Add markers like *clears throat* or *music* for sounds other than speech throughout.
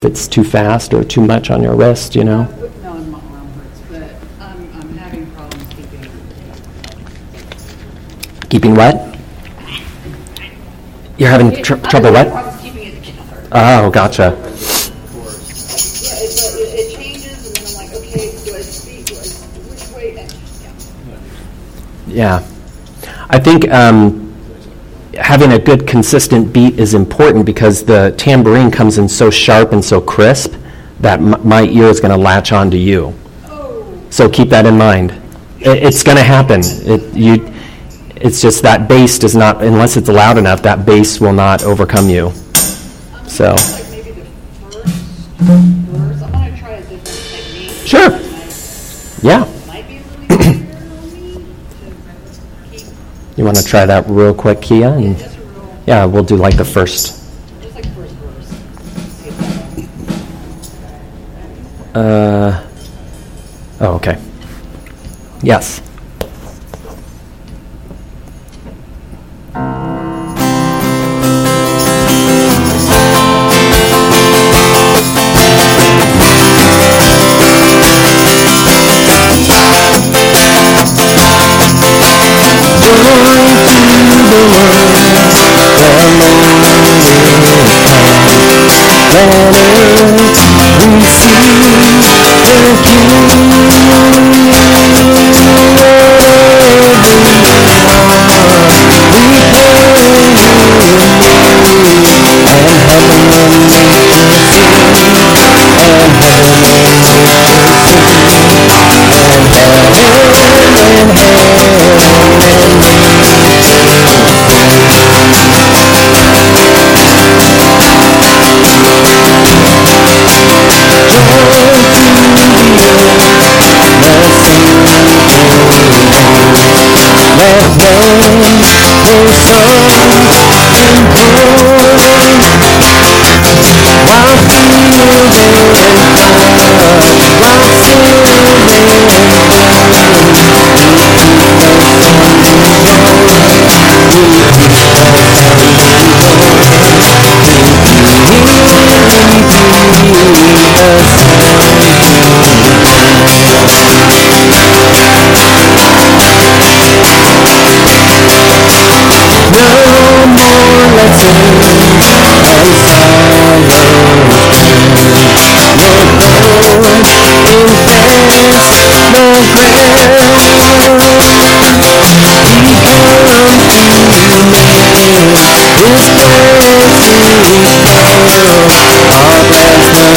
if it's too fast or too much on your wrist, you know. No, my arm hurts, but I'm, I'm having problems keeping. Keeping what? You're having tr- trouble what? Keeping it together. Oh, gotcha. Yeah, it, it, it changes, and then I'm like, okay, do I speak, do I, which way, and, yeah. Yeah. I think um, having a good consistent beat is important because the tambourine comes in so sharp and so crisp that m- my ear is going to latch onto you. Oh, So keep that in mind. It, it's going to happen. It, you, it's just that bass does not, unless it's loud enough, that bass will not overcome you. So- thinking like maybe the first verse, I'm gonna try a different technique. Sure. And I- Yeah. Might be a little easier on me to keep, You want to try that real quick, Kia? And just a real, yeah, we'll do like the first. just like first verse. Uh, oh, Take that. Uh, oh, okay. Yes.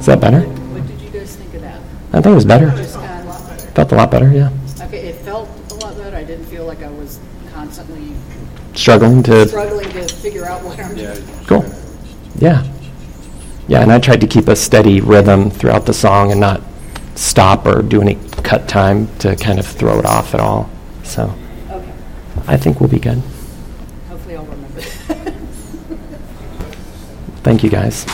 Is that better? What did you guys think of that? I think it was better. Just kind a lot better. Felt a lot better, yeah. Okay, it felt a lot better. I didn't feel like I was constantly Struggling to. struggling to figure out what I'm doing. Cool. Yeah. Yeah, and I tried to keep a steady rhythm throughout the song and not stop or do any cut time to kind of throw it off at all. So Okay, I think we'll be good. hopefully I'll remember. *laughs* Thank you, guys.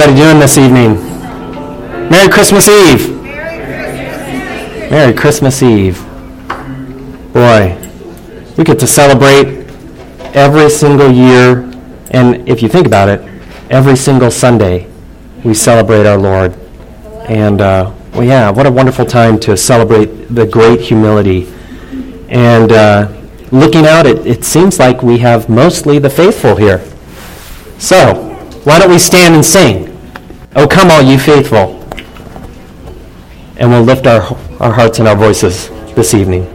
Everybody doing this evening? Merry Christmas Eve. Merry Christmas Eve. Boy, we get to celebrate every single year, and if you think about it, every single Sunday we celebrate our Lord. And, uh, well, yeah, what a wonderful time to celebrate the great humility. And uh, looking out, it, it seems like we have mostly the faithful here. So, why don't we stand and sing? Oh, come, all you faithful. And we'll lift our, our hearts and our voices this evening.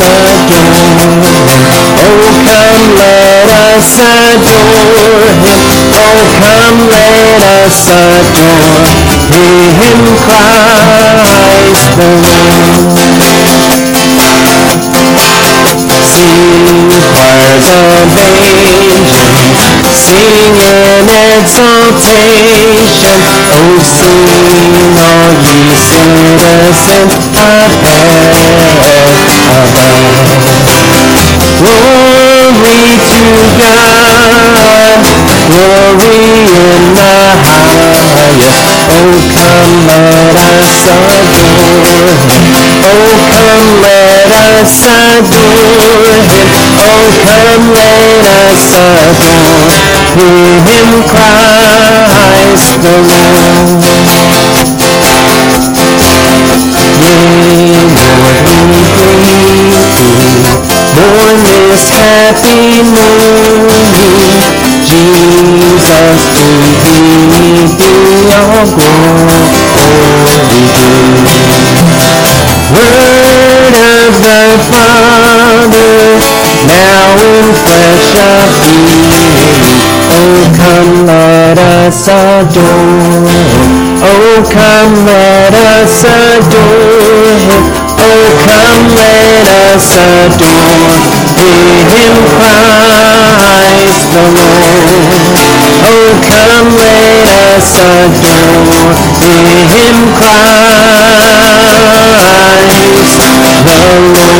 Him. Oh, come, let us adore him. Oh, come, let us adore him, Christ the Lord. Sing choirs of angels, sing in exaltation. Oh, sing all ye citizens of heaven to God, glory in the highest. Oh, come let us adore Him. Oh, come let us adore Him. Oh, come let us adore Him, Christ the Lord. Yea, Lord, we greet Thee, born this happy morning. Jesus, to Thee be all glory. Word of the Father, now in flesh appearing. Oh, come let us adore. Oh, come let us adore. Oh, come let us adore Him, Christ the Lord. Oh, come let us adore Him, Christ the Lord.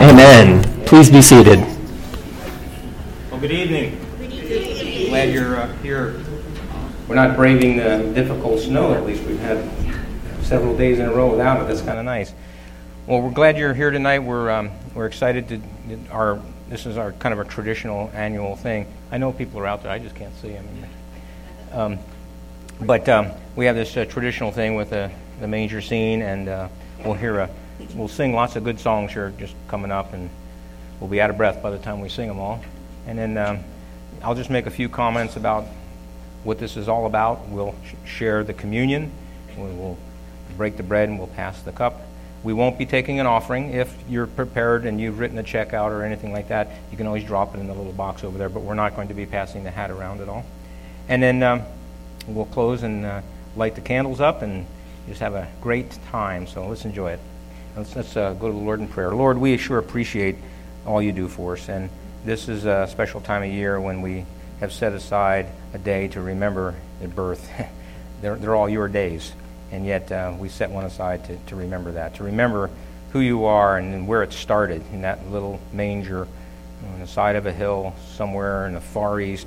Amen. Please be seated. Well, good evening. Glad you're uh, here. We're not braving the difficult snow, at least. We've had several days in a row without it. That's kind of nice. Well, we're glad you're here tonight. We're, um, we're excited to, our, this is our kind of a traditional annual thing. I know people are out there, I just can't see them. Um, but um, we have this uh, traditional thing with the, the manger scene, and uh, we'll hear a, we'll sing lots of good songs here just coming up, and we'll be out of breath by the time we sing them all. And then um, I'll just make a few comments about what this is all about. We'll sh- share the communion. We will break the bread and we'll pass the cup. We won't be taking an offering. If you're prepared and you've written a check out or anything like that, you can always drop it in the little box over there, but we're not going to be passing the hat around at all. And then um, we'll close and uh, light the candles up and just have a great time. So let's enjoy it. Let's, let's uh, go to the Lord in prayer. Lord, we sure appreciate all you do for us. And this is a special time of year when we have set aside a day to remember their birth. *laughs* they're, they're all your days. And yet uh, we set one aside to, to remember that, to remember who you are and where it started in that little manger on the side of a hill somewhere in the Far East.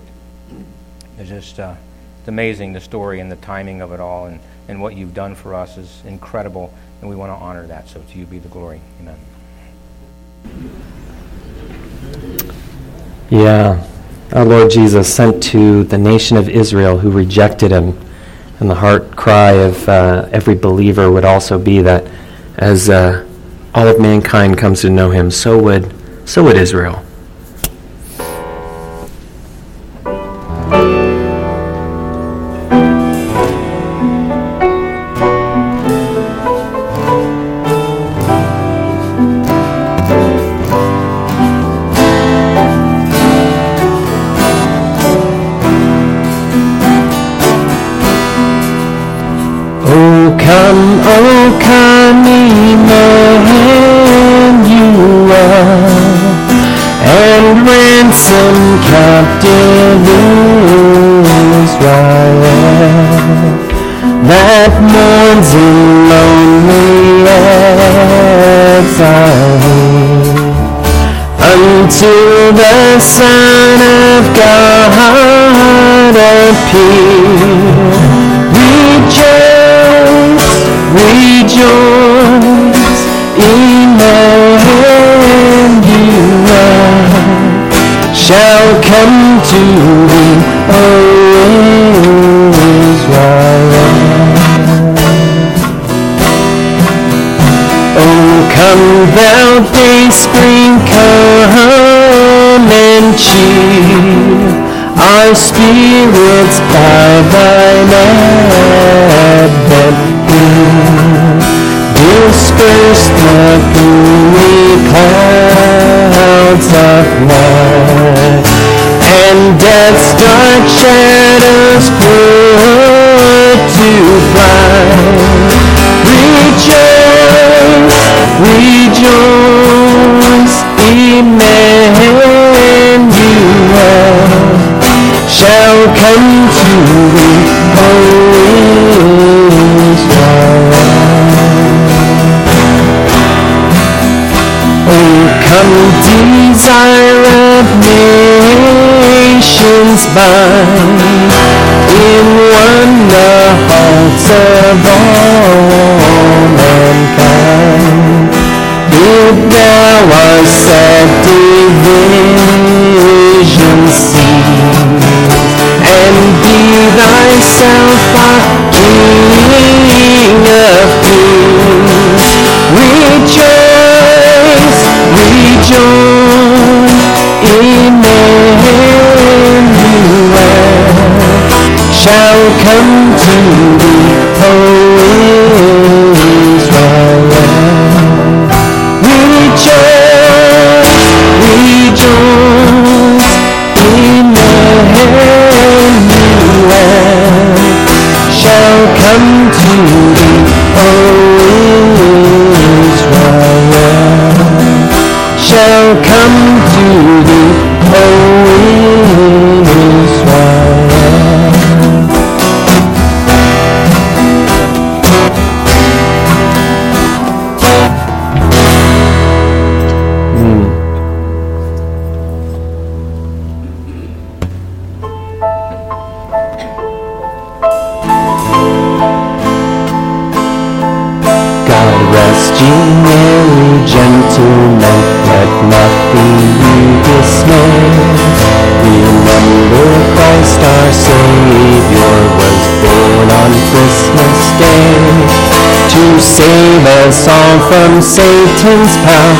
It's just uh, it's amazing the story and the timing of it all, and, and what you've done for us is incredible, and we want to honor that. So to you be the glory. Amen. Yeah. Our Lord Jesus sent to the nation of Israel who rejected him. And the heart cry of uh, every believer would also be that as uh, all of mankind comes to know him, so would, so would Israel. Cast dark shadows forward to find. Rejoice, rejoice, Emmanuel shall come to thee. minds bind in one the hearts of all mankind. Did thou a sad division see, and be thyself a King of Kings? Rejoice, rejoice. shall come to thee, holy Israel. Rejoice, rejoice in the Emmanuel shall come to thee, holy Israel. Shall come to thee. Satan's power.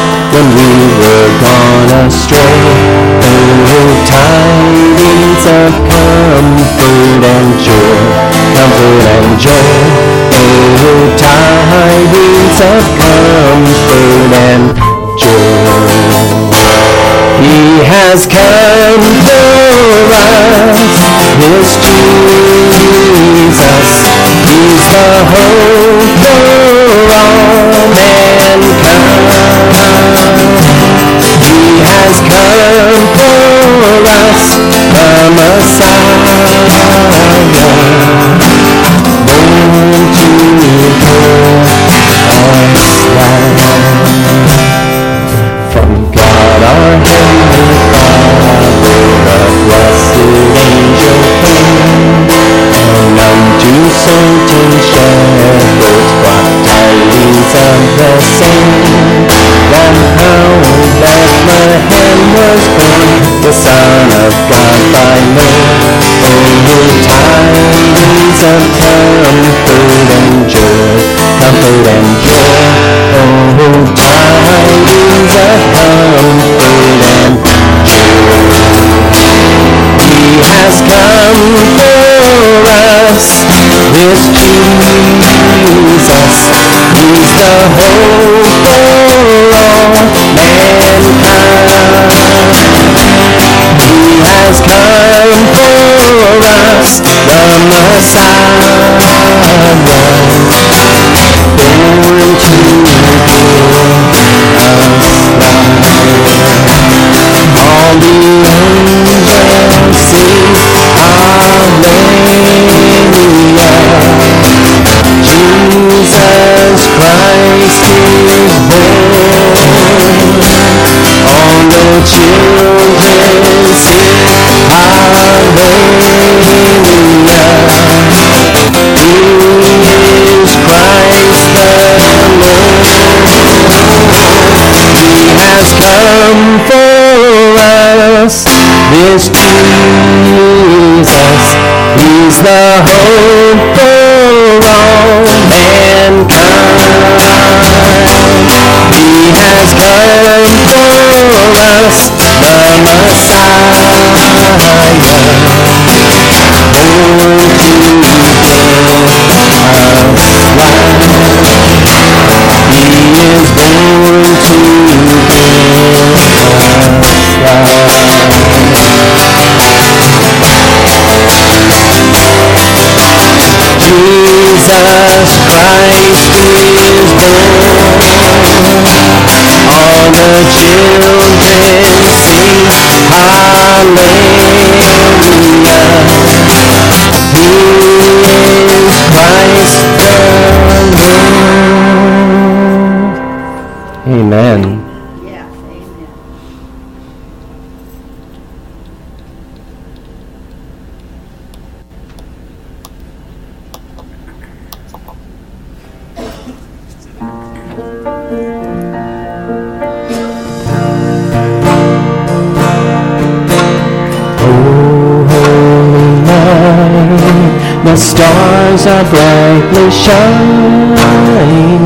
shining.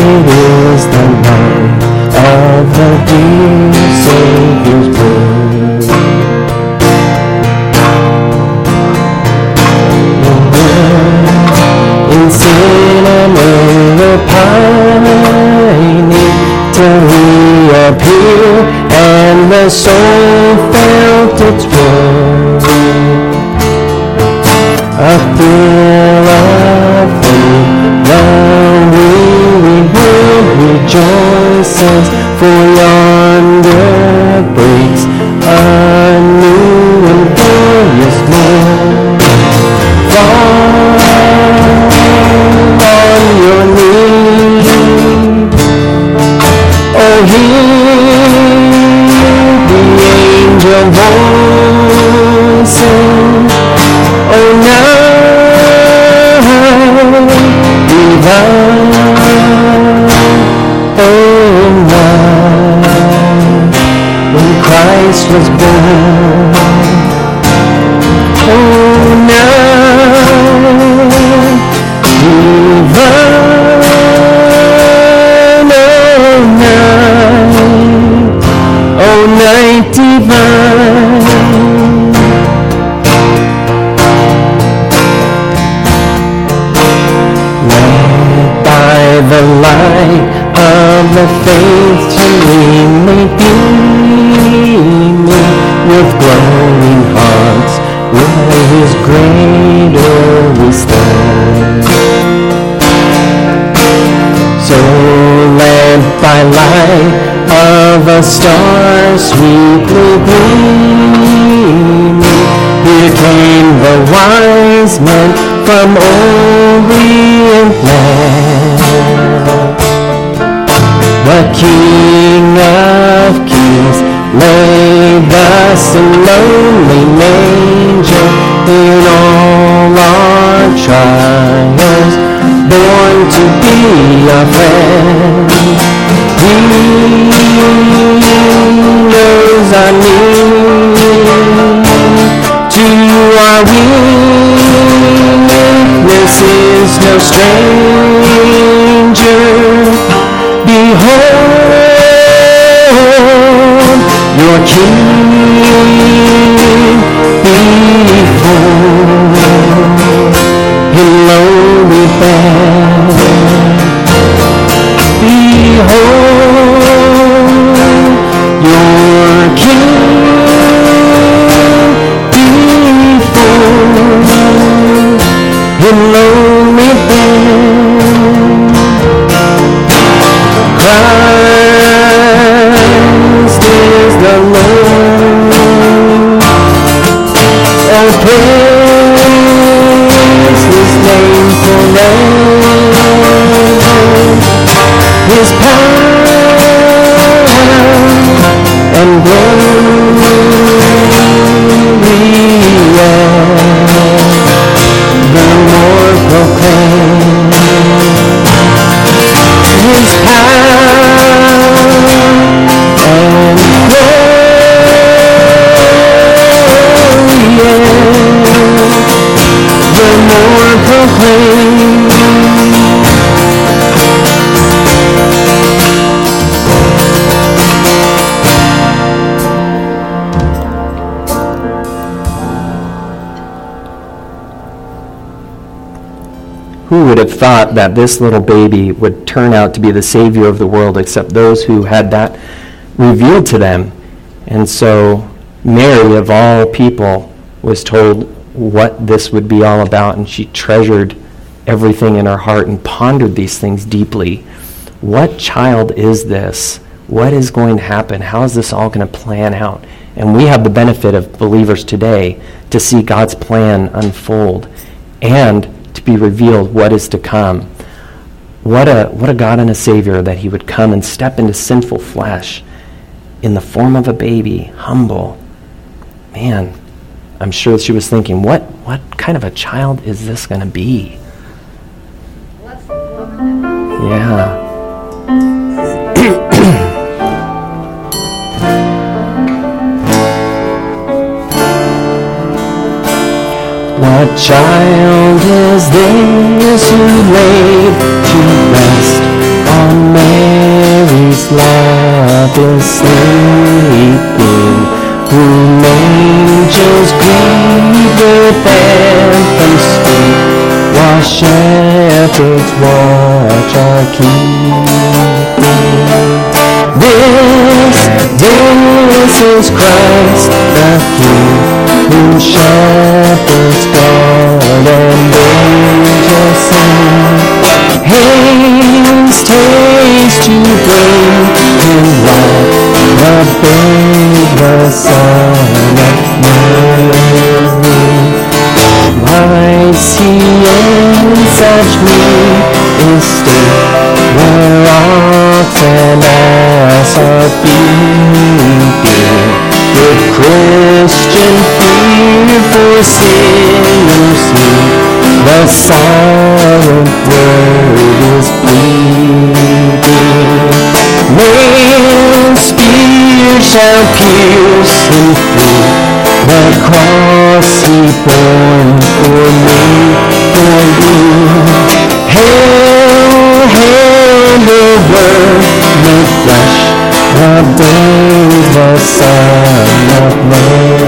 It is the light of the dear Savior's birth. In sin and repining till He appeared, and the soul felt its worth. A thrill for thought that this little baby would turn out to be the Savior of the world except those who had that revealed to them? And so Mary, of all people, was told what this would be all about, and she treasured everything in her heart and pondered these things deeply. What child is this? What is going to happen? How is this all going to plan out? And we have the benefit of believers today to see God's plan unfold and to be revealed what is to come. What a, what a God and a Savior that He would come and step into sinful flesh in the form of a baby, humble. Man, I'm sure she was thinking, what, what kind of a child is this going to be? Yeah. Child is this who laid to rest on Mary's lap is sleeping? Whom angels greet with anthems sweet, while shepherds watch are keeping? This, this is Christ the King, whom shepherds guard and angels sing. Haste, haste to bring him light, the babe, of Mary. Lies he in such meek estate, where sinners meet, the silent word is pleading. Nail spear shall pierce him through, the cross he bore for me, for you. Hail, hail the word made flesh, the babe, the Son of Mary.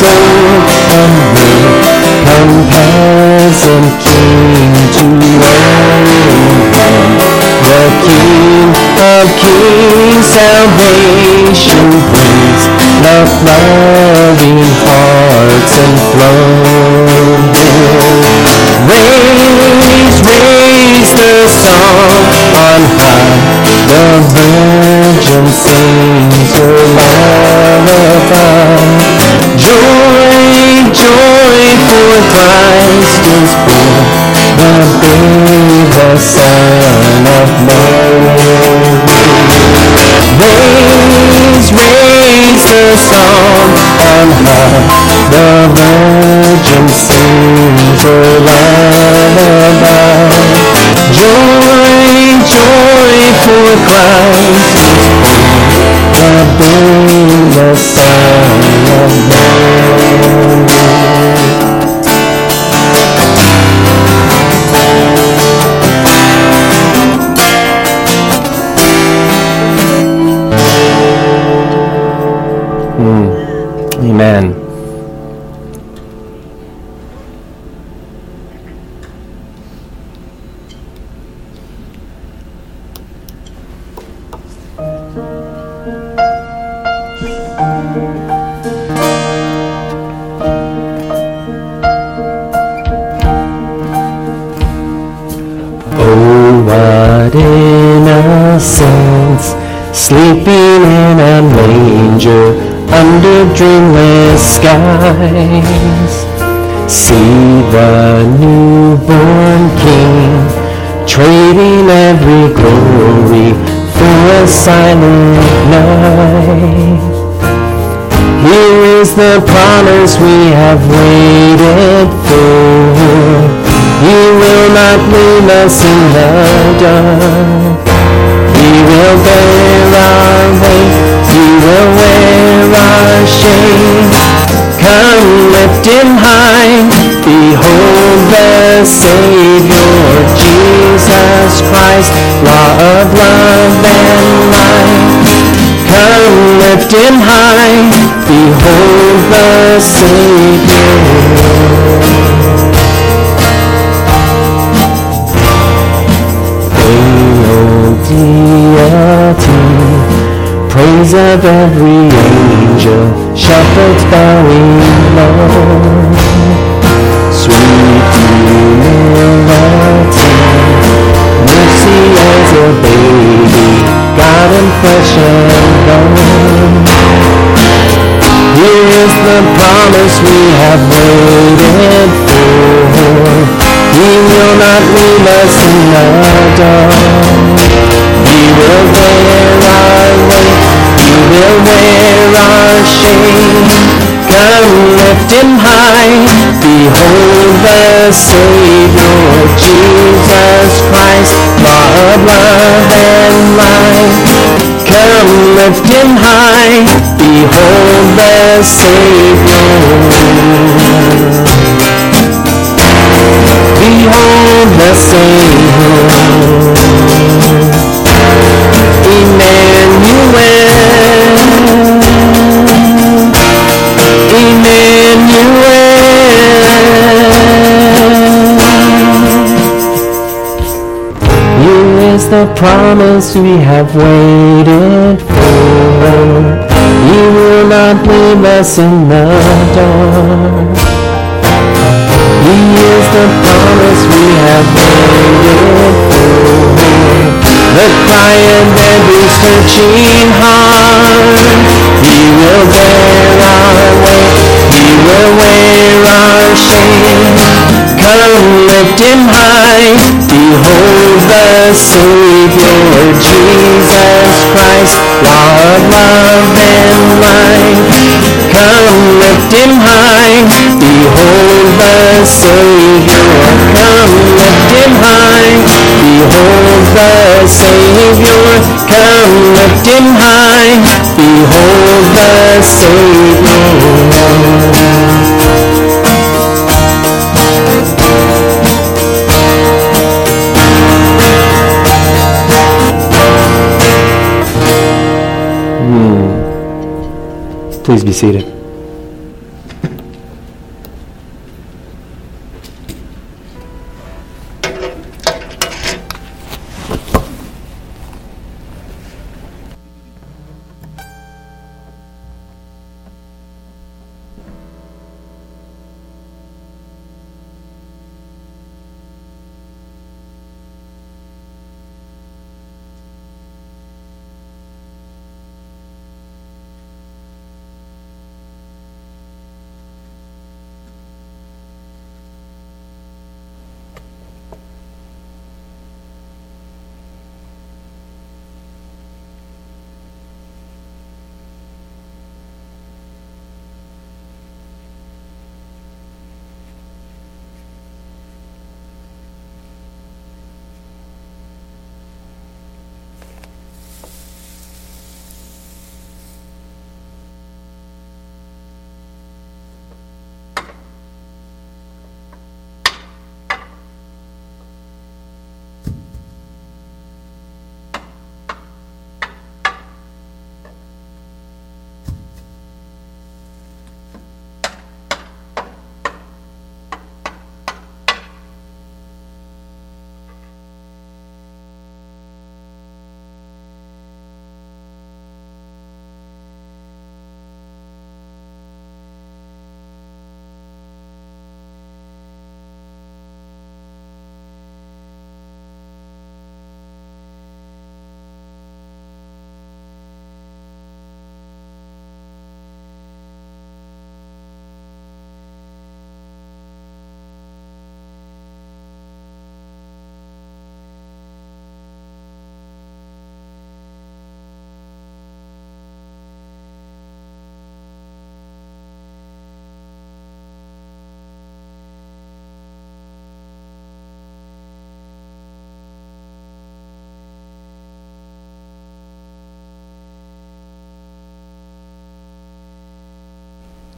Gold, and come peasant king to him. The King of kings, salvation brings, love loving hearts enthroned him. Raise, raise the song on high, the Virgin sings her lullaby. Joy, joy, for Christ is born, the babe, Son of Mary. Raise, raise the song on high, the Virgin sings her lullaby. Joy, joy, for Christ is born, the babe, the have waited for. He will not leave us in the dark. He will bear our weight. He will wear our shame. Come lift him high. Behold the Savior, Jesus Christ, law of love and life. Come lift him high. Behold the Savior. Deity, praise of every angel, shepherds bowing low. Sweet humility, mercy as a baby, God in flesh and bone. Here is the promise we have waited for. He will not leave us in the dark. He will bear our weight. He will wear our shame. Come lift him high. Behold the Savior, Jesus Christ, of love and life. Come lift him high. Behold the Savior. Behold the Savior. Emmanuel. Emmanuel. Here is the promise we have waited for. He will not leave us in the dark. He is the promise we have waited for. The cry of every searching heart. He will bear our weight. He will wear our shame. Come lift him high. Behold the Savior, Jesus Christ, of love and light. Come lift him high. Behold the Savior. Come lift him high. Behold the Savior. Come lift him high. Behold the Savior. Please be seated.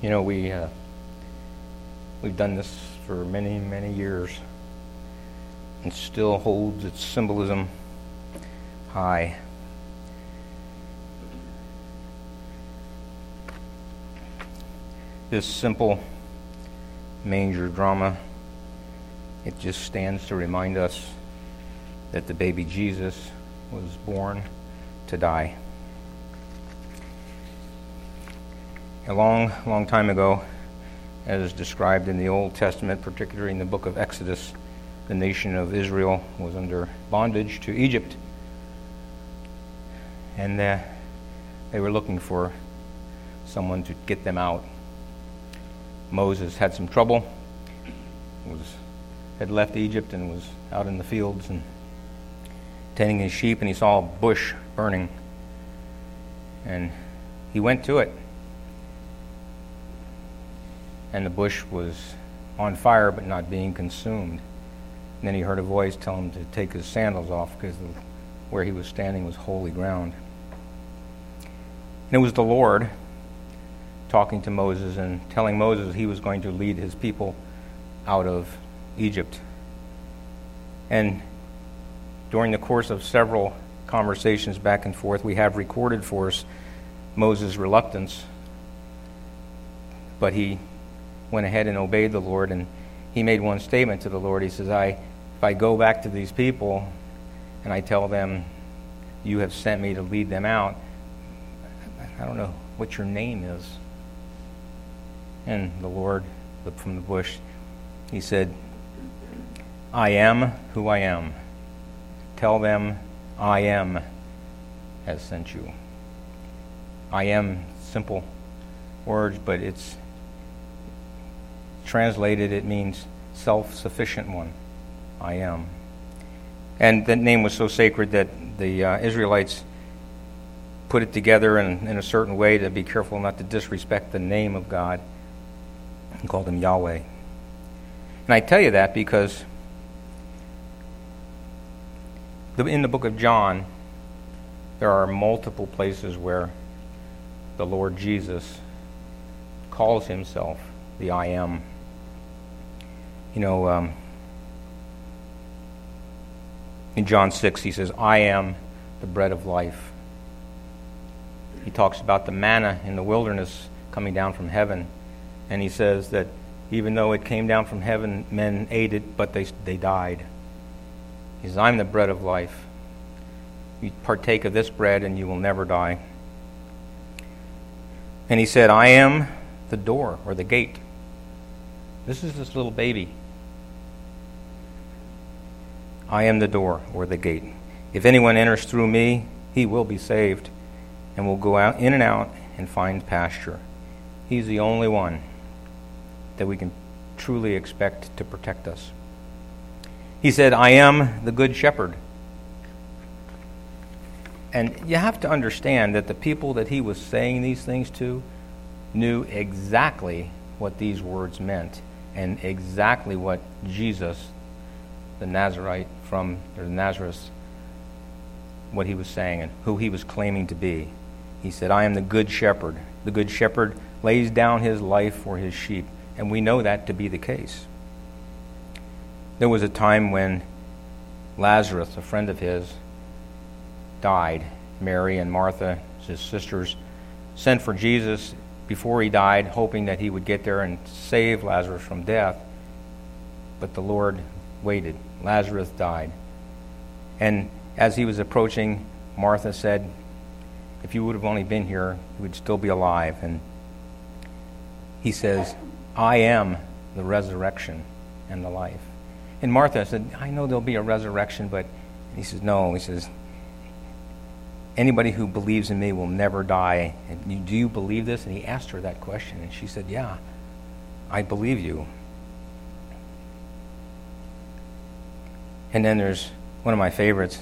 You know, we uh, we've done this for many, many years, and still holds its symbolism high. This simple manger drama, it just stands to remind us that the baby Jesus was born to die. A long, long time ago, as described in the Old Testament, particularly in the book of Exodus, the nation of Israel was under bondage to Egypt. And uh, they were looking for someone to get them out. Moses had some trouble, was, had left Egypt and was out in the fields and tending his sheep, and he saw a bush burning. And he went to it and the bush was on fire but not being consumed. And then he heard a voice tell him to take his sandals off because where he was standing was holy ground. And it was the Lord talking to Moses and telling Moses he was going to lead his people out of Egypt. And during the course of several conversations back and forth, we have recorded for us Moses' reluctance. But he went ahead and obeyed the Lord, and he made one statement to the Lord. He says, I, if I go back to these people and I tell them, You have sent me to lead them out, I don't know what your name is. And the Lord from the bush. He said, I am who I am. Tell them, I am has sent you. I am simple words, but it's Translated, it means self sufficient one. I am. And that name was so sacred that the uh, Israelites put it together in, in a certain way to be careful not to disrespect the name of God and called him Yahweh. And I tell you that because in the book of John, there are multiple places where the Lord Jesus calls himself the I am you know, um, in John 6, he says, I am the bread of life. He talks about the manna in the wilderness coming down from heaven. And he says that even though it came down from heaven, men ate it, but they, they died. He says, I'm the bread of life. You partake of this bread and you will never die. And he said, I am the door or the gate. This is this little baby. I am the door or the gate. If anyone enters through me, he will be saved and will go out in and out and find pasture. He's the only one that we can truly expect to protect us. He said, I am the good shepherd. And you have to understand that the people that he was saying these things to knew exactly what these words meant and exactly what Jesus, the Nazarite, from Nazareth what he was saying and who he was claiming to be. He said, I am the good shepherd. The good shepherd lays down his life for his sheep, and we know that to be the case. There was a time when Lazarus, a friend of his, died. Mary and Martha, his sisters, sent for Jesus before he died, hoping that he would get there and save Lazarus from death. But the Lord waited. Lazarus died. And as he was approaching, Martha said, If you would have only been here, you would still be alive. And he says, I am the resurrection and the life. And Martha said, I know there'll be a resurrection, but he says, No. He says, Anybody who believes in me will never die. And do you believe this? And he asked her that question, and she said, Yeah, I believe you. And then there's one of my favorites.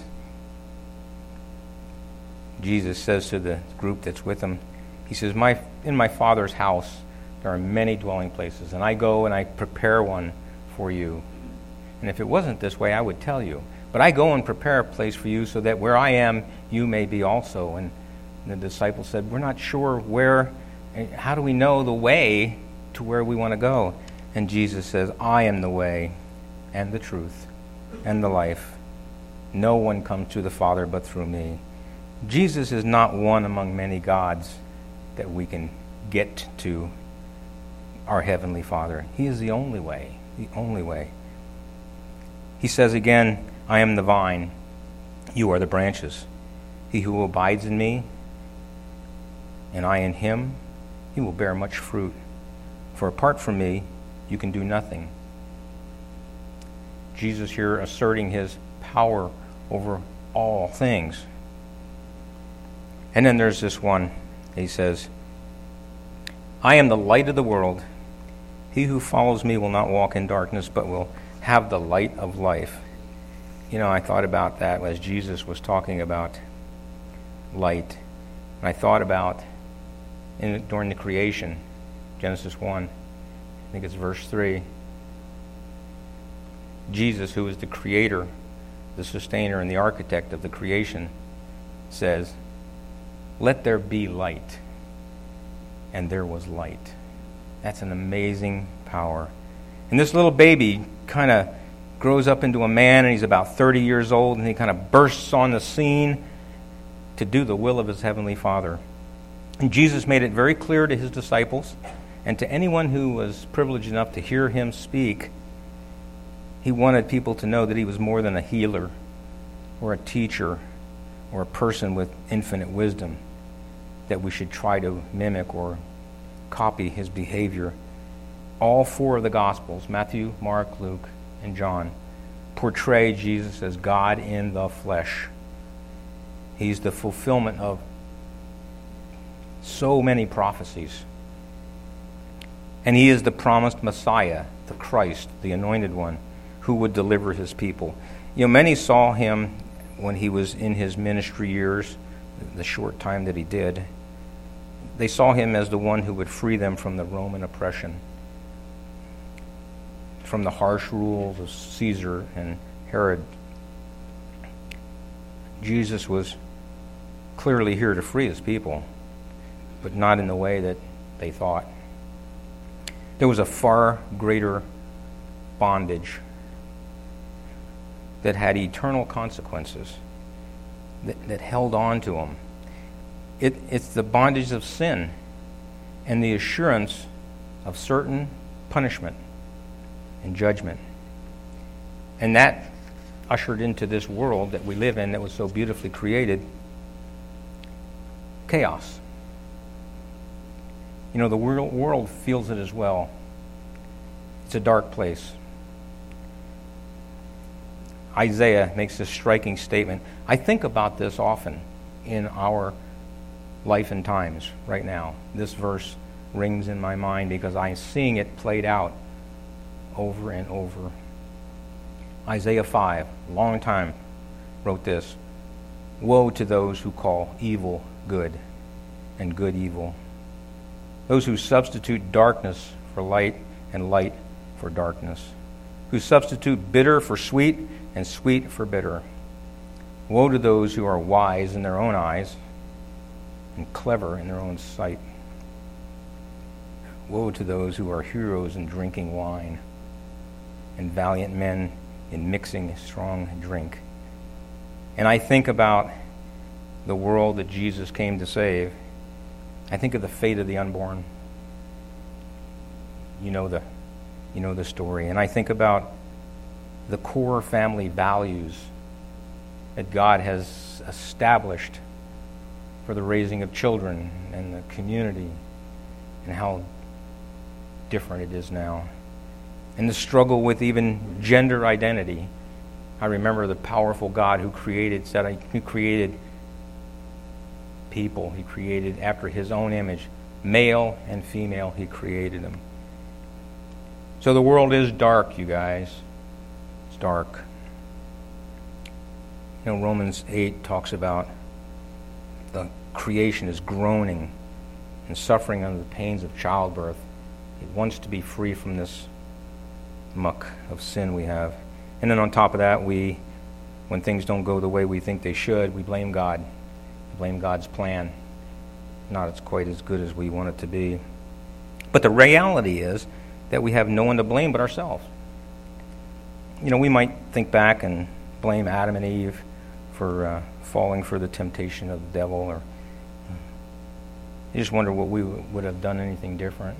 Jesus says to the group that's with him, He says, my, In my Father's house there are many dwelling places, and I go and I prepare one for you. And if it wasn't this way, I would tell you. But I go and prepare a place for you so that where I am, you may be also. And the disciples said, We're not sure where eh, how do we know the way to where we want to go? And Jesus says, I am the way and the truth and the life. No one comes to the Father but through me. Jesus is not one among many gods that we can get to our Heavenly Father. He is the only way, the only way. He says again, I am the vine, you are the branches. He who abides in me, and I in him, he will bear much fruit. For apart from me, you can do nothing. Jesus here asserting his power over all things. And then there's this one. He says, I am the light of the world. He who follows me will not walk in darkness, but will have the light of life. You know, I thought about that as Jesus was talking about light. And I thought about in, during the creation, Genesis 1, I think it's verse 3. Jesus, who is the creator, the sustainer, and the architect of the creation, says, Let there be light. And there was light. That's an amazing power. And this little baby kind of grows up into a man, and he's about 30 years old, and he kind of bursts on the scene to do the will of his heavenly Father. And Jesus made it very clear to his disciples and to anyone who was privileged enough to hear him speak. He wanted people to know that he was more than a healer or a teacher or a person with infinite wisdom, that we should try to mimic or copy his behavior. All four of the Gospels Matthew, Mark, Luke, and John portray Jesus as God in the flesh. He's the fulfillment of so many prophecies. And he is the promised Messiah, the Christ, the anointed one, who would deliver his people. You know, many saw him when he was in his ministry years, the short time that he did. They saw him as the one who would free them from the Roman oppression, from the harsh rules of Caesar and Herod. Jesus was clearly here to free his people but not in the way that they thought. There was a far greater bondage that had eternal consequences that, that held on to them. It, it's the bondage of sin and the assurance of certain punishment and judgment. And that ushered into this world that we live in that was so beautifully created chaos. You know, the world feels it as well. It's a dark place. Isaiah makes this striking statement. I think about this often in our life and times right now. This verse rings in my mind because I'm seeing it played out over and over. Isaiah 5, long time, wrote this Woe to those who call evil good and good evil those who substitute darkness for light and light for darkness, who substitute bitter for sweet and sweet for bitter. Woe to those who are wise in their own eyes and clever in their own sight. Woe to those who are heroes in drinking wine and valiant men in mixing strong drink. And I think about the world that Jesus came to save I think of the fate of the unborn. You know the, you know the story. And I think about the core family values that God has established for the raising of children and the community and how different it is now. And the struggle with even gender identity. I remember the powerful God who created said who created people he created after his own image. Male and female, he created them. So the world is dark, you guys. Dark. You know, Romans 8 talks about the creation is groaning and suffering under the pains of childbirth. It wants to be free from this muck of sin we have. And then on top of that, we, when things don't go the way we think they should, we blame God blame God's plan. not it's quite as good as we want it to be. But the reality is that we have no one to blame but ourselves. You know, we might think back and blame Adam and Eve for uh, falling for the temptation of the devil, or you just wonder what we would have done anything different.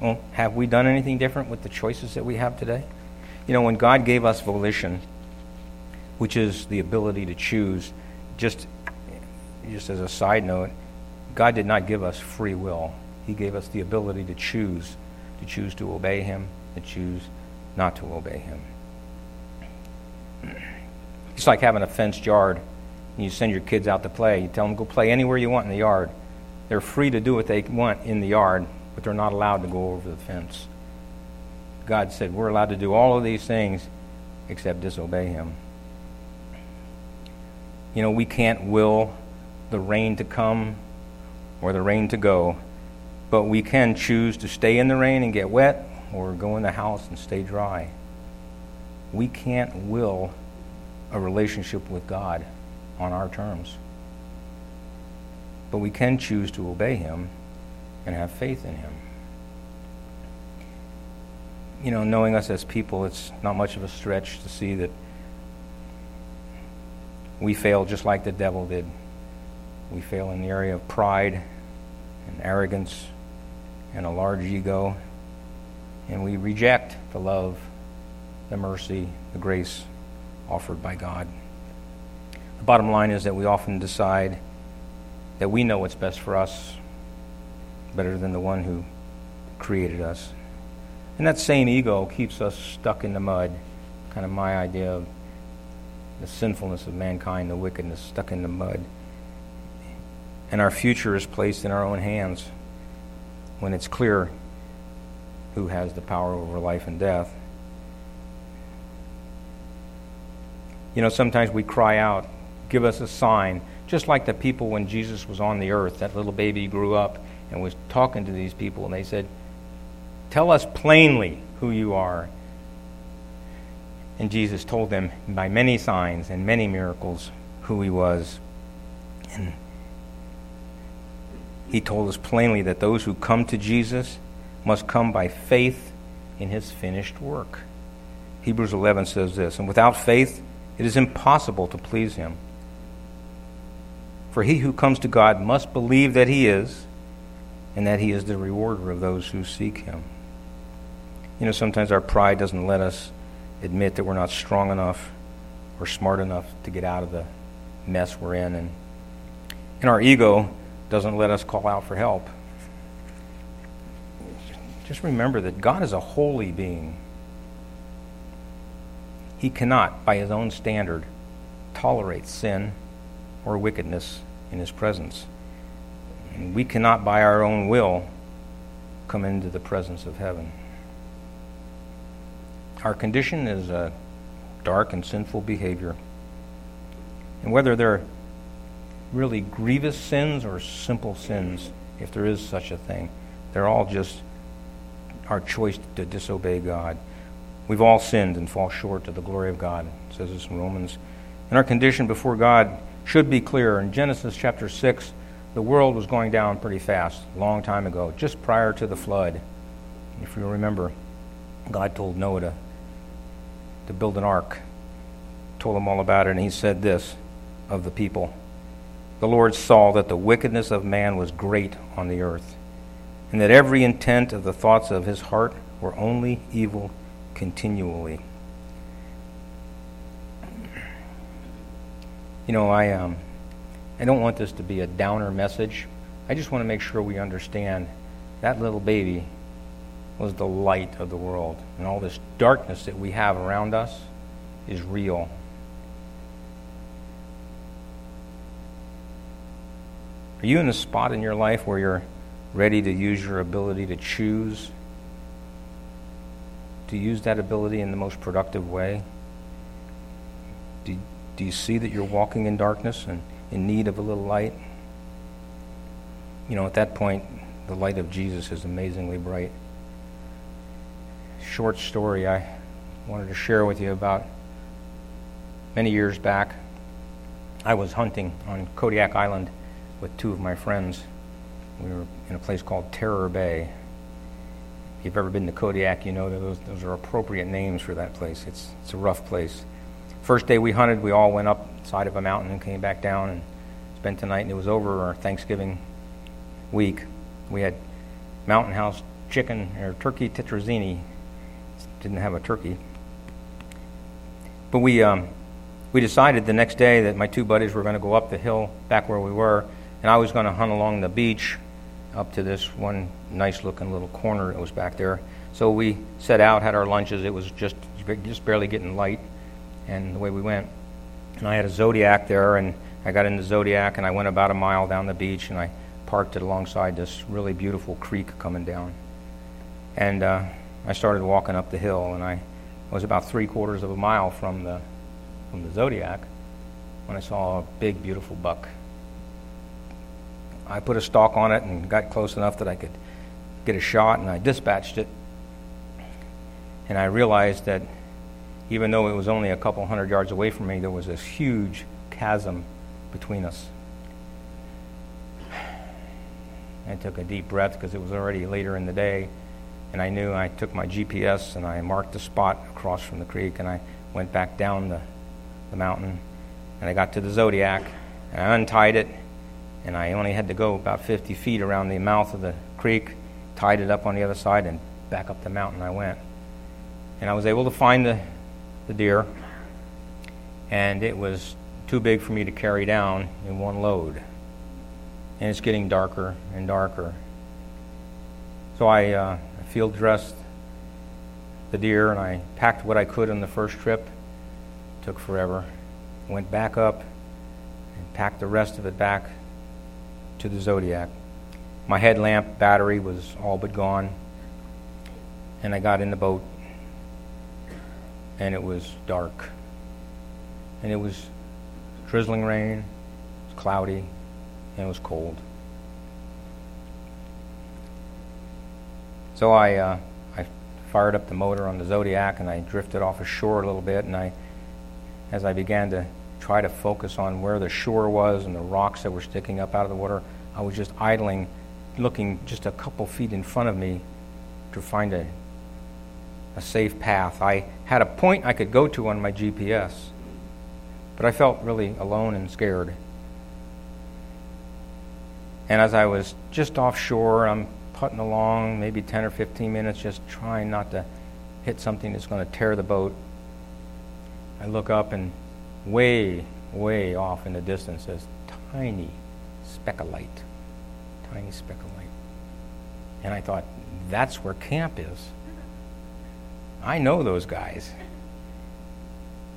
Well, have we done anything different with the choices that we have today? You know, when God gave us volition, which is the ability to choose, just, just as a side note, God did not give us free will. He gave us the ability to choose, to choose to obey Him, to choose not to obey Him. It's like having a fenced yard. And you send your kids out to play. You tell them, go play anywhere you want in the yard. They're free to do what they want in the yard, but they're not allowed to go over the fence. God said, we're allowed to do all of these things except disobey Him. You know, we can't will the rain to come or the rain to go, but we can choose to stay in the rain and get wet or go in the house and stay dry. We can't will a relationship with God on our terms. But we can choose to obey Him and have faith in Him. You know, knowing us as people, it's not much of a stretch to see that we fail just like the devil did. We fail in the area of pride and arrogance and a large ego, and we reject the love, the mercy, the grace offered by God. The bottom line is that we often decide that we know what's best for us better than the one who created us. And that same ego keeps us stuck in the mud. Kind of my idea of the sinfulness of mankind, the wickedness stuck in the mud. And our future is placed in our own hands when it's clear who has the power over life and death. You know, sometimes we cry out, give us a sign, just like the people when Jesus was on the earth. That little baby grew up and was talking to these people, and they said, Tell us plainly who you are. And Jesus told them by many signs and many miracles who he was. And he told us plainly that those who come to Jesus must come by faith in his finished work. Hebrews 11 says this, and without faith, it is impossible to please him. For he who comes to God must believe that he is, and that he is the rewarder of those who seek him. You know, sometimes our pride doesn't let us admit that we're not strong enough or smart enough to get out of the mess we're in. And, in our ego doesn't let us call out for help. Just remember that God is a holy being. He cannot, by his own standard, tolerate sin or wickedness in his presence. And we cannot, by our own will, come into the presence of heaven. Our condition is a dark and sinful behavior. And whether they're really grievous sins or simple sins, if there is such a thing, they're all just our choice to disobey God. We've all sinned and fall short of the glory of God, says this in Romans. And our condition before God should be clear. In Genesis chapter 6, the world was going down pretty fast, a long time ago, just prior to the flood. If you remember, God told Noah to, to build an ark, told him all about it, and he said this of the people The Lord saw that the wickedness of man was great on the earth, and that every intent of the thoughts of his heart were only evil continually. You know, I, um, I don't want this to be a downer message. I just want to make sure we understand that little baby was the light of the world. And all this darkness that we have around us is real. Are you in a spot in your life where you're ready to use your ability to choose? To use that ability in the most productive way? Do, do you see that you're walking in darkness and in need of a little light? You know, at that point, the light of Jesus is amazingly bright. Short story I wanted to share with you about many years back. I was hunting on Kodiak Island with two of my friends. We were in a place called Terror Bay. If you've ever been to Kodiak, you know that those, those are appropriate names for that place. It's, it's a rough place. First day we hunted, we all went up side of a mountain and came back down and spent the night, and it was over our Thanksgiving week. We had Mountain House chicken or turkey tetrazzini. Didn't have a turkey. But we, um, we decided the next day that my two buddies were going to go up the hill back where we were, and I was going to hunt along the beach up to this one nice looking little corner that was back there. So we set out, had our lunches. It was just just barely getting light, and the way we went. And I had a Zodiac there, and I got in the Zodiac, and I went about a mile down the beach, and I parked it alongside this really beautiful creek coming down. And uh, I started walking up the hill, and I was about three quarters of a mile from the from the Zodiac when I saw a big, beautiful buck. I put a stalk on it and got close enough that I could get a shot, and I dispatched it. And I realized that even though it was only a couple hundred yards away from me, there was this huge chasm between us. I took a deep breath because it was already later in the day, and I knew I took my GPS and I marked the spot across from the creek, and I went back down the, the mountain, and I got to the Zodiac, and I untied it, and I only had to go about 50 feet around the mouth of the creek, tied it up on the other side, and back up the mountain I went. And I was able to find the, the deer, and it was too big for me to carry down in one load. And it's getting darker and darker. So I uh, field dressed the deer and I packed what I could on the first trip. Took forever. Went back up and packed the rest of it back to the Zodiac. My headlamp battery was all but gone. And I got in the boat and it was dark. And it was drizzling rain, it was cloudy, and it was cold. So I, uh, I fired up the motor on the Zodiac and I drifted off ashore a little bit. And I, as I began to try to focus on where the shore was and the rocks that were sticking up out of the water, I was just idling, looking just a couple feet in front of me to find a, a safe path. I had a point I could go to on my GPS, but I felt really alone and scared. And as I was just offshore, I'm putting along, maybe 10 or 15 minutes, just trying not to hit something that's going to tear the boat. I look up, and way, way off in the distance, there's tiny speck of light. Tiny speck of light. And I thought, that's where camp is. I know those guys.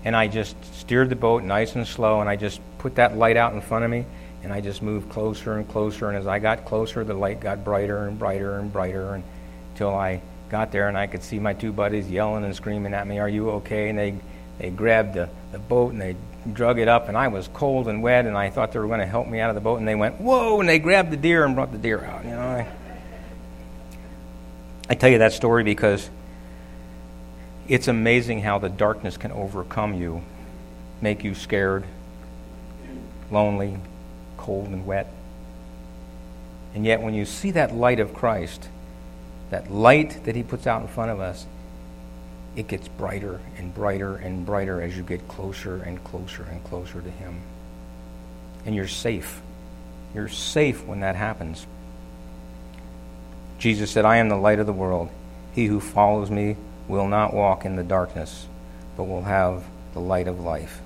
And I just steered the boat nice and slow, and I just put that light out in front of me and I just moved closer and closer. And as I got closer, the light got brighter and brighter and brighter until I got there and I could see my two buddies yelling and screaming at me, Are you okay? And they, they grabbed the, the boat and they drug it up. And I was cold and wet and I thought they were going to help me out of the boat. And they went, Whoa! And they grabbed the deer and brought the deer out. You know, I, I tell you that story because it's amazing how the darkness can overcome you, make you scared, lonely, cold and wet. And yet, when you see that light of Christ, that light that He puts out in front of us, it gets brighter and brighter and brighter as you get closer and closer and closer to Him. And you're safe. You're safe when that happens. Jesus said, I am the light of the world. He who follows me will not walk in the darkness, but will have the light of life.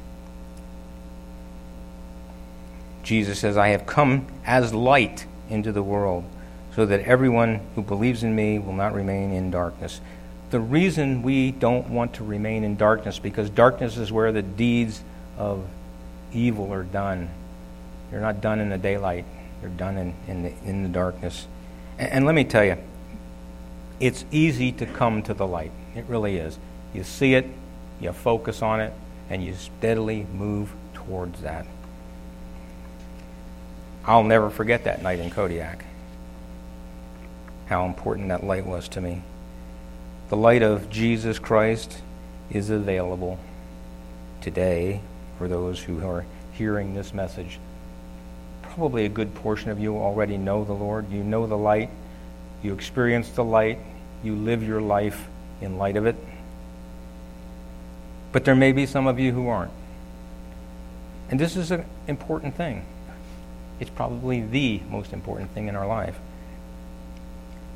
Jesus says, I have come as light into the world, so that everyone who believes in me will not remain in darkness. The reason we don't want to remain in darkness, because darkness is where the deeds of evil are done. They're not done in the daylight, they're done in, in, the, in the darkness. And, and let me tell you, it's easy to come to the light. It really is. You see it, you focus on it, and you steadily move towards that. I'll never forget that night in Kodiak. How important that light was to me. The light of Jesus Christ is available today for those who are hearing this message, probably a good portion of you already know the Lord. You know the light. You experience the light. You live your life in light of it. But there may be some of you who aren't. And this is an important thing. It's probably the most important thing in our life.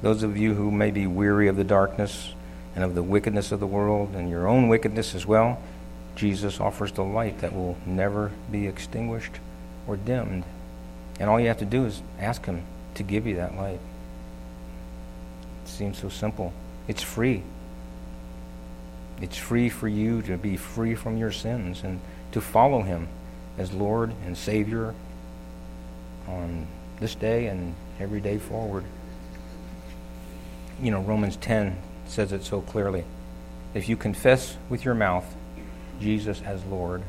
Those of you who may be weary of the darkness and of the wickedness of the world and your own wickedness as well, Jesus offers the light that will never be extinguished or dimmed. And all you have to do is ask Him to give you that light. It seems so simple. It's free. It's free for you to be free from your sins and to follow Him as Lord and Savior on this day and every day forward. You know, Romans 10 says it so clearly. If you confess with your mouth Jesus as Lord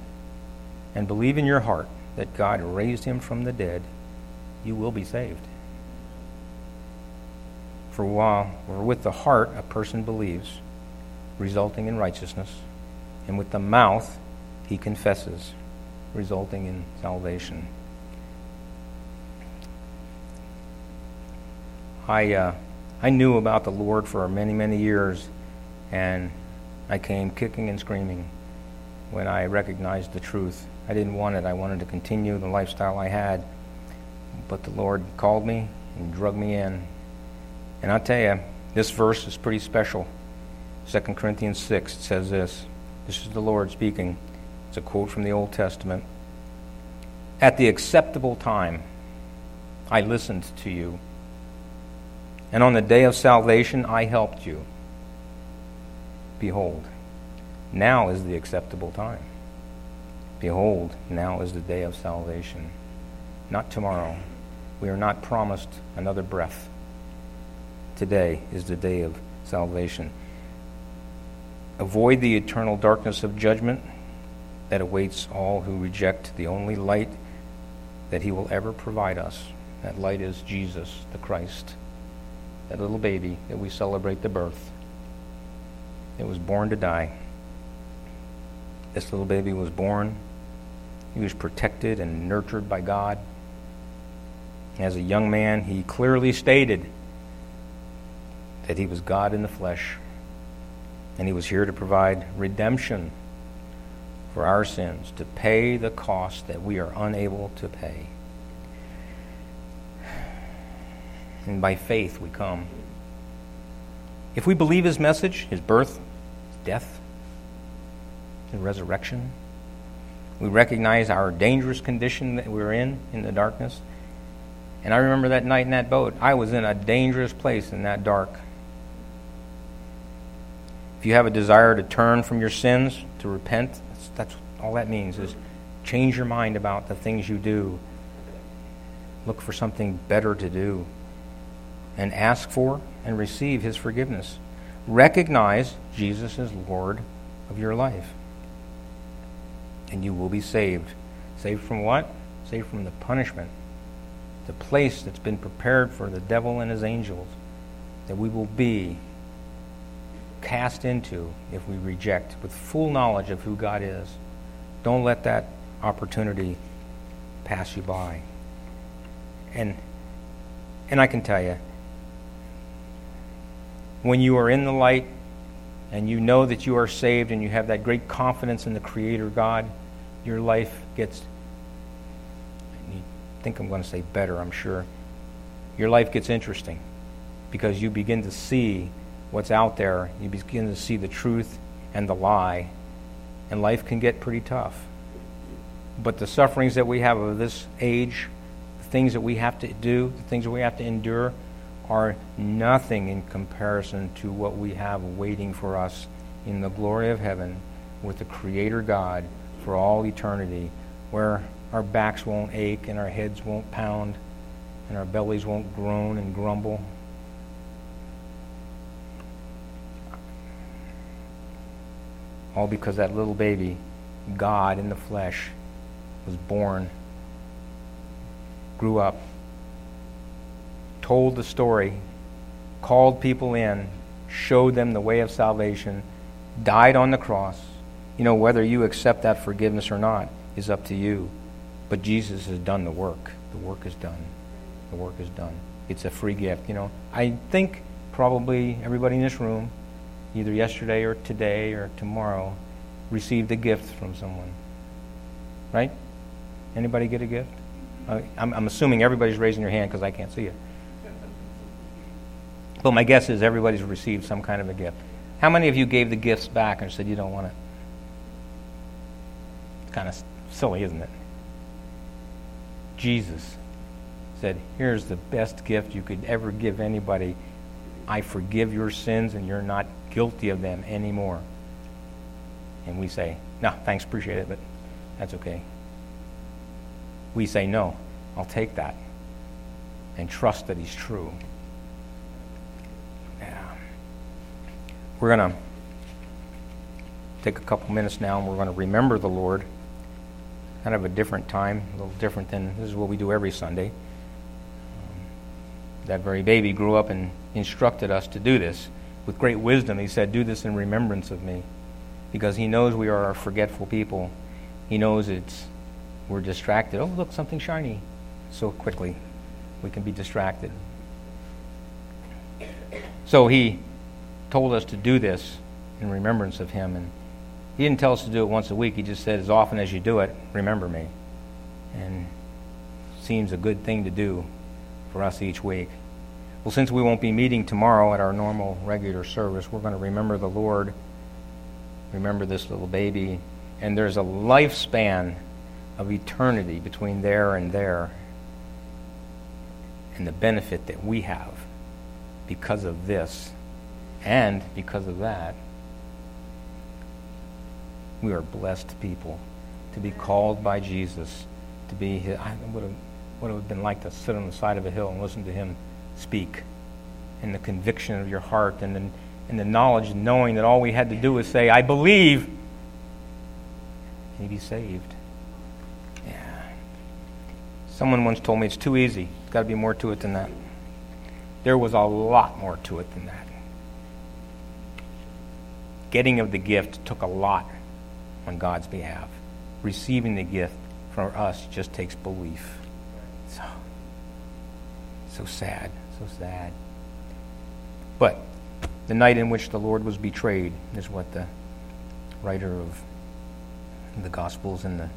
and believe in your heart that God raised him from the dead, you will be saved. For while or with the heart a person believes, resulting in righteousness, and with the mouth he confesses, resulting in salvation. I, uh, I knew about the Lord for many, many years, and I came kicking and screaming when I recognized the truth. I didn't want it. I wanted to continue the lifestyle I had. But the Lord called me and drug me in. And I'll tell you, this verse is pretty special. 2 Corinthians 6 says this. This is the Lord speaking. It's a quote from the Old Testament. At the acceptable time, I listened to you and on the day of salvation I helped you. Behold, now is the acceptable time. Behold, now is the day of salvation. Not tomorrow. We are not promised another breath. Today is the day of salvation. Avoid the eternal darkness of judgment that awaits all who reject the only light that He will ever provide us. That light is Jesus, the Christ that little baby that we celebrate the birth. It was born to die. This little baby was born. He was protected and nurtured by God. As a young man, he clearly stated that he was God in the flesh, and he was here to provide redemption for our sins, to pay the cost that we are unable to pay. And by faith we come. If we believe his message, his birth, his death, his resurrection, we recognize our dangerous condition that we're in in the darkness. And I remember that night in that boat, I was in a dangerous place in that dark. If you have a desire to turn from your sins, to repent, that's, that's all that means is change your mind about the things you do. Look for something better to do and ask for and receive his forgiveness. Recognize Jesus as Lord of your life. And you will be saved. Saved from what? Saved from the punishment, the place that's been prepared for the devil and his angels, that we will be cast into if we reject with full knowledge of who God is. Don't let that opportunity pass you by. And and I can tell you, when you are in the light and you know that you are saved and you have that great confidence in the Creator God, your life gets, you think I'm going to say better, I'm sure. Your life gets interesting because you begin to see what's out there. You begin to see the truth and the lie, and life can get pretty tough. But the sufferings that we have of this age, the things that we have to do, the things that we have to endure, are nothing in comparison to what we have waiting for us in the glory of heaven with the Creator God for all eternity, where our backs won't ache and our heads won't pound and our bellies won't groan and grumble. All because that little baby, God in the flesh, was born, grew up, told the story, called people in, showed them the way of salvation, died on the cross. You know, whether you accept that forgiveness or not is up to you. But Jesus has done the work. The work is done. The work is done. It's a free gift. You know, I think probably everybody in this room, either yesterday or today or tomorrow, received a gift from someone. Right? Anybody get a gift? I'm, I'm assuming everybody's raising your hand because I can't see it. But my guess is everybody's received some kind of a gift. How many of you gave the gifts back and said you don't want it? It's kind of silly, isn't it? Jesus said, Here's the best gift you could ever give anybody. I forgive your sins and you're not guilty of them anymore. And we say, No, thanks, appreciate it, but that's okay. We say, No, I'll take that and trust that He's true. Yeah. We're going to take a couple minutes now and we're going to remember the Lord kind of a different time, a little different than this is what we do every Sunday. Um, that very baby grew up and instructed us to do this with great wisdom. He said, Do this in remembrance of me. Because he knows we are a forgetful people. He knows it's we're distracted. Oh, look, something shiny. So quickly we can be distracted. So he told us to do this in remembrance of him. And he didn't tell us to do it once a week. He just said, as often as you do it, remember me. And seems a good thing to do for us each week. Well, since we won't be meeting tomorrow at our normal regular service, we're going to remember the Lord, remember this little baby, and there's a lifespan of eternity between there and there, and the benefit that we have because of this and because of that we are blessed people to be called by Jesus, to be his, I would have, would have been like to sit on the side of a hill and listen to him speak, and the conviction of your heart, and the, and the knowledge, knowing that all we had to do was say, I believe, and you'd be saved. Yeah. Someone once told me it's too easy. There's got to be more to it than that. There was a lot more to it than that. Getting of the gift took a lot on God's behalf. Receiving the gift from us just takes belief. So, so sad, so sad. But the night in which the Lord was betrayed is what the writer of the Gospels and the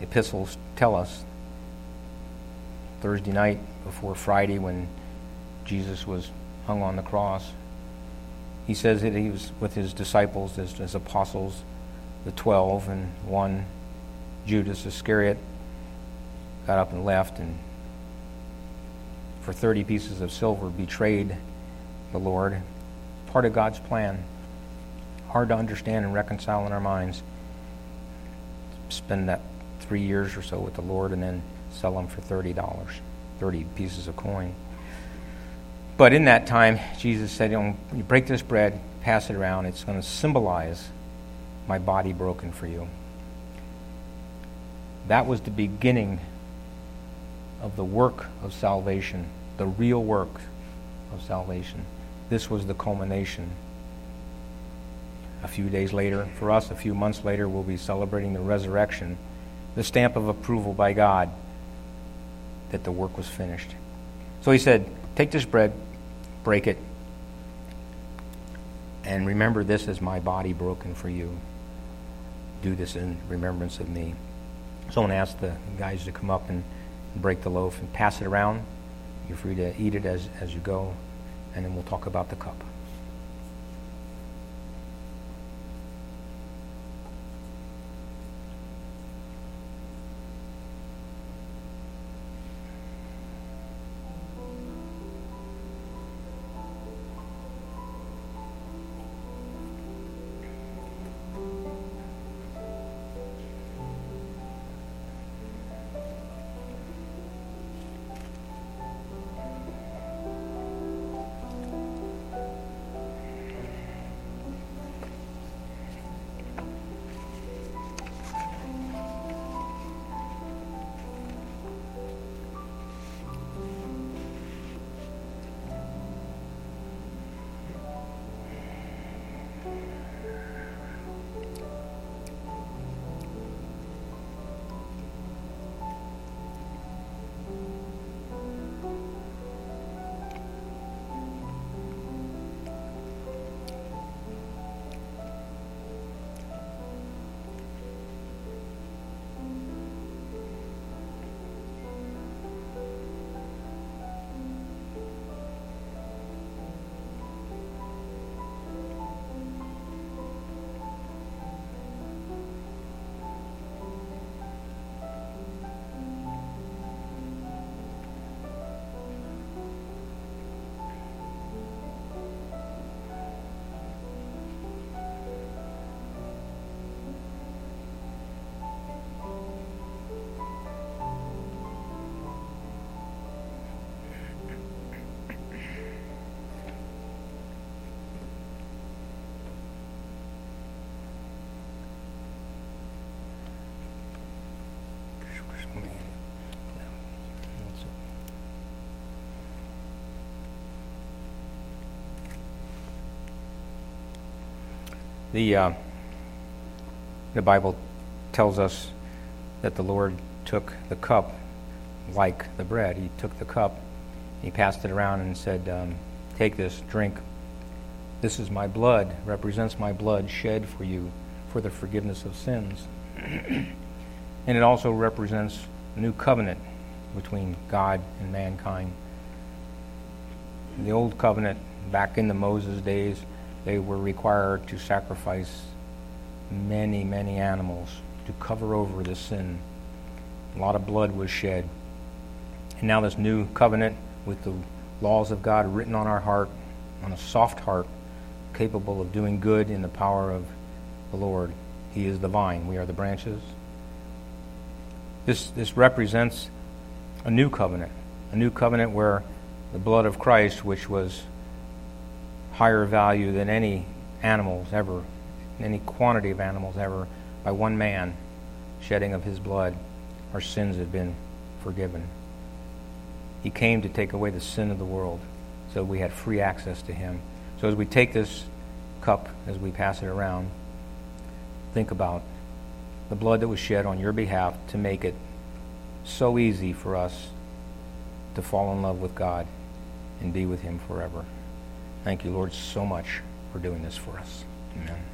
epistles tell us. Thursday night before Friday, when Jesus was hung on the cross, he says that he was with his disciples, his, apostles, the twelve, and one, Judas Iscariot, got up and left, and for 30 pieces of silver betrayed the Lord. Part of God's plan. Hard to understand and reconcile in our minds. Spend that three years or so with the Lord and then sell them for $30, 30 pieces of coin. But in that time, Jesus said, you, know, you break this bread, pass it around, it's going to symbolize my body broken for you. That was the beginning of the work of salvation, the real work of salvation. This was the culmination. A few days later, for us, a few months later, we'll be celebrating the resurrection, the stamp of approval by God that the work was finished. So he said, Take this bread, break it, and remember this as my body broken for you do this in remembrance of me. Someone asked the guys to come up and break the loaf and pass it around. You're free to eat it as, as you go, and then we'll talk about the cup. The, uh, the Bible tells us that the Lord took the cup like the bread. He took the cup, he passed it around and said, um, Take this, drink. This is my blood, represents my blood shed for you for the forgiveness of sins. *clears throat* and it also represents a new covenant between God and mankind. The old covenant, back in the Moses days, they were required to sacrifice many, many animals to cover over the sin. A lot of blood was shed. And now, this new covenant with the laws of God written on our heart, on a soft heart, capable of doing good in the power of the Lord. He is the vine, we are the branches. This, this represents a new covenant, a new covenant where the blood of Christ, which was higher value than any animals ever, any quantity of animals ever, by one man, shedding of his blood, our sins have been forgiven. He came to take away the sin of the world so we had free access to him. So as we take this cup, as we pass it around, think about the blood that was shed on your behalf to make it so easy for us to fall in love with God and be with him forever. Thank you, Lord, so much for doing this for us. Amen.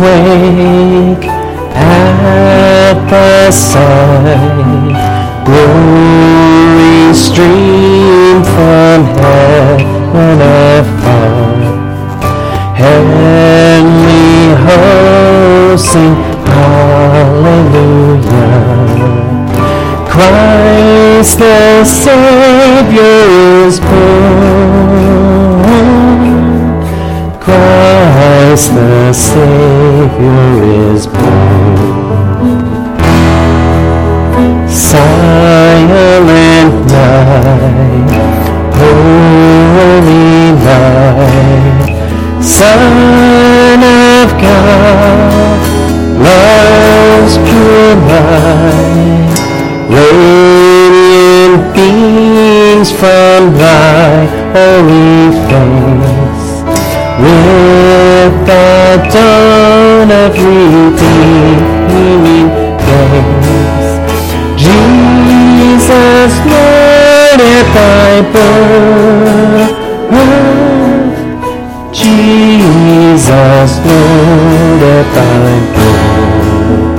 Quake at the sight. Glory stream from heaven afar. Heavenly hosts sing hallelujah. Christ the Savior is born. Christ the Savior is born. Silent night, holy night, Son of God, love's pure light, radiant beams from thy holy throne with the dawn of redeeming grace. Jesus, Lord, at thy birth, Jesus, Lord, at thy birth,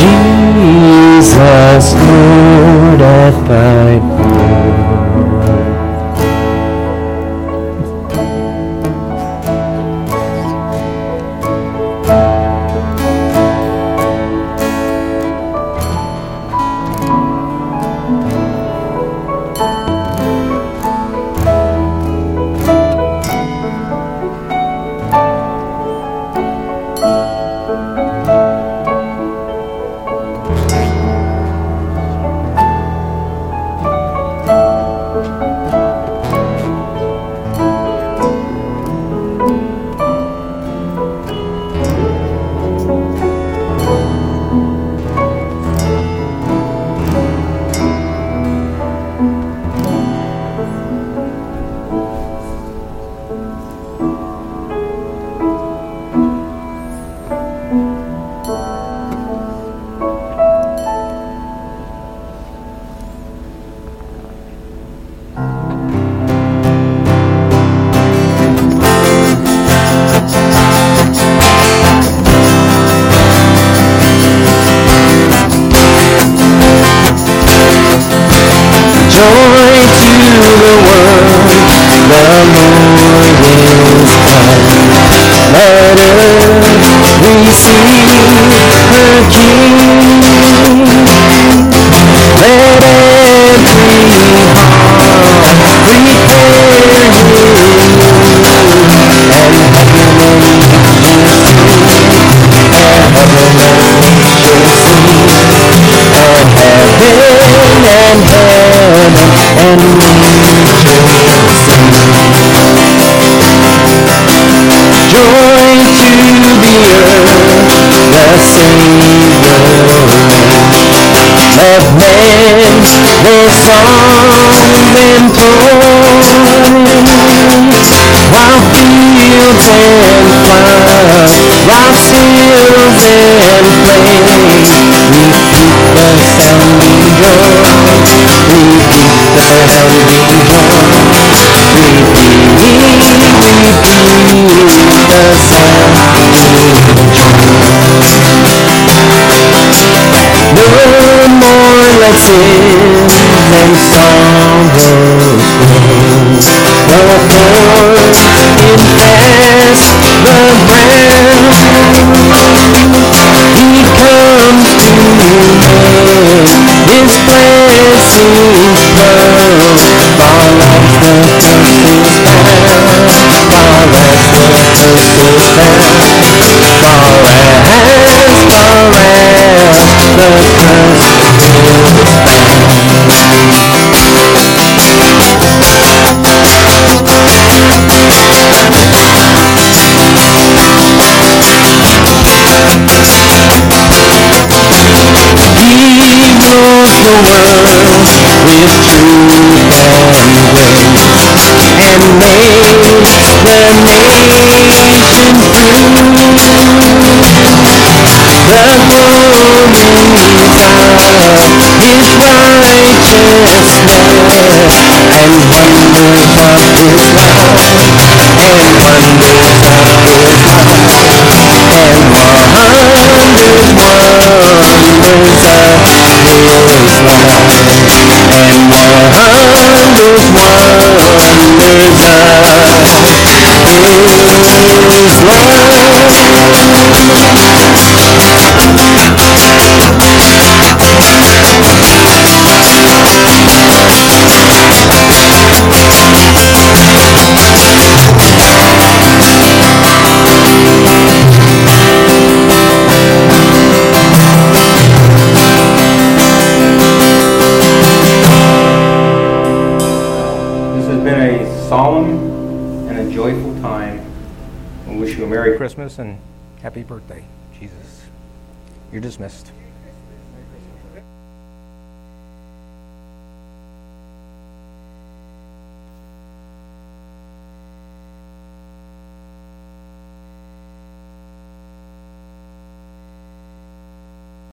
Jesus, Lord, at thy birth. Lord. You're dismissed.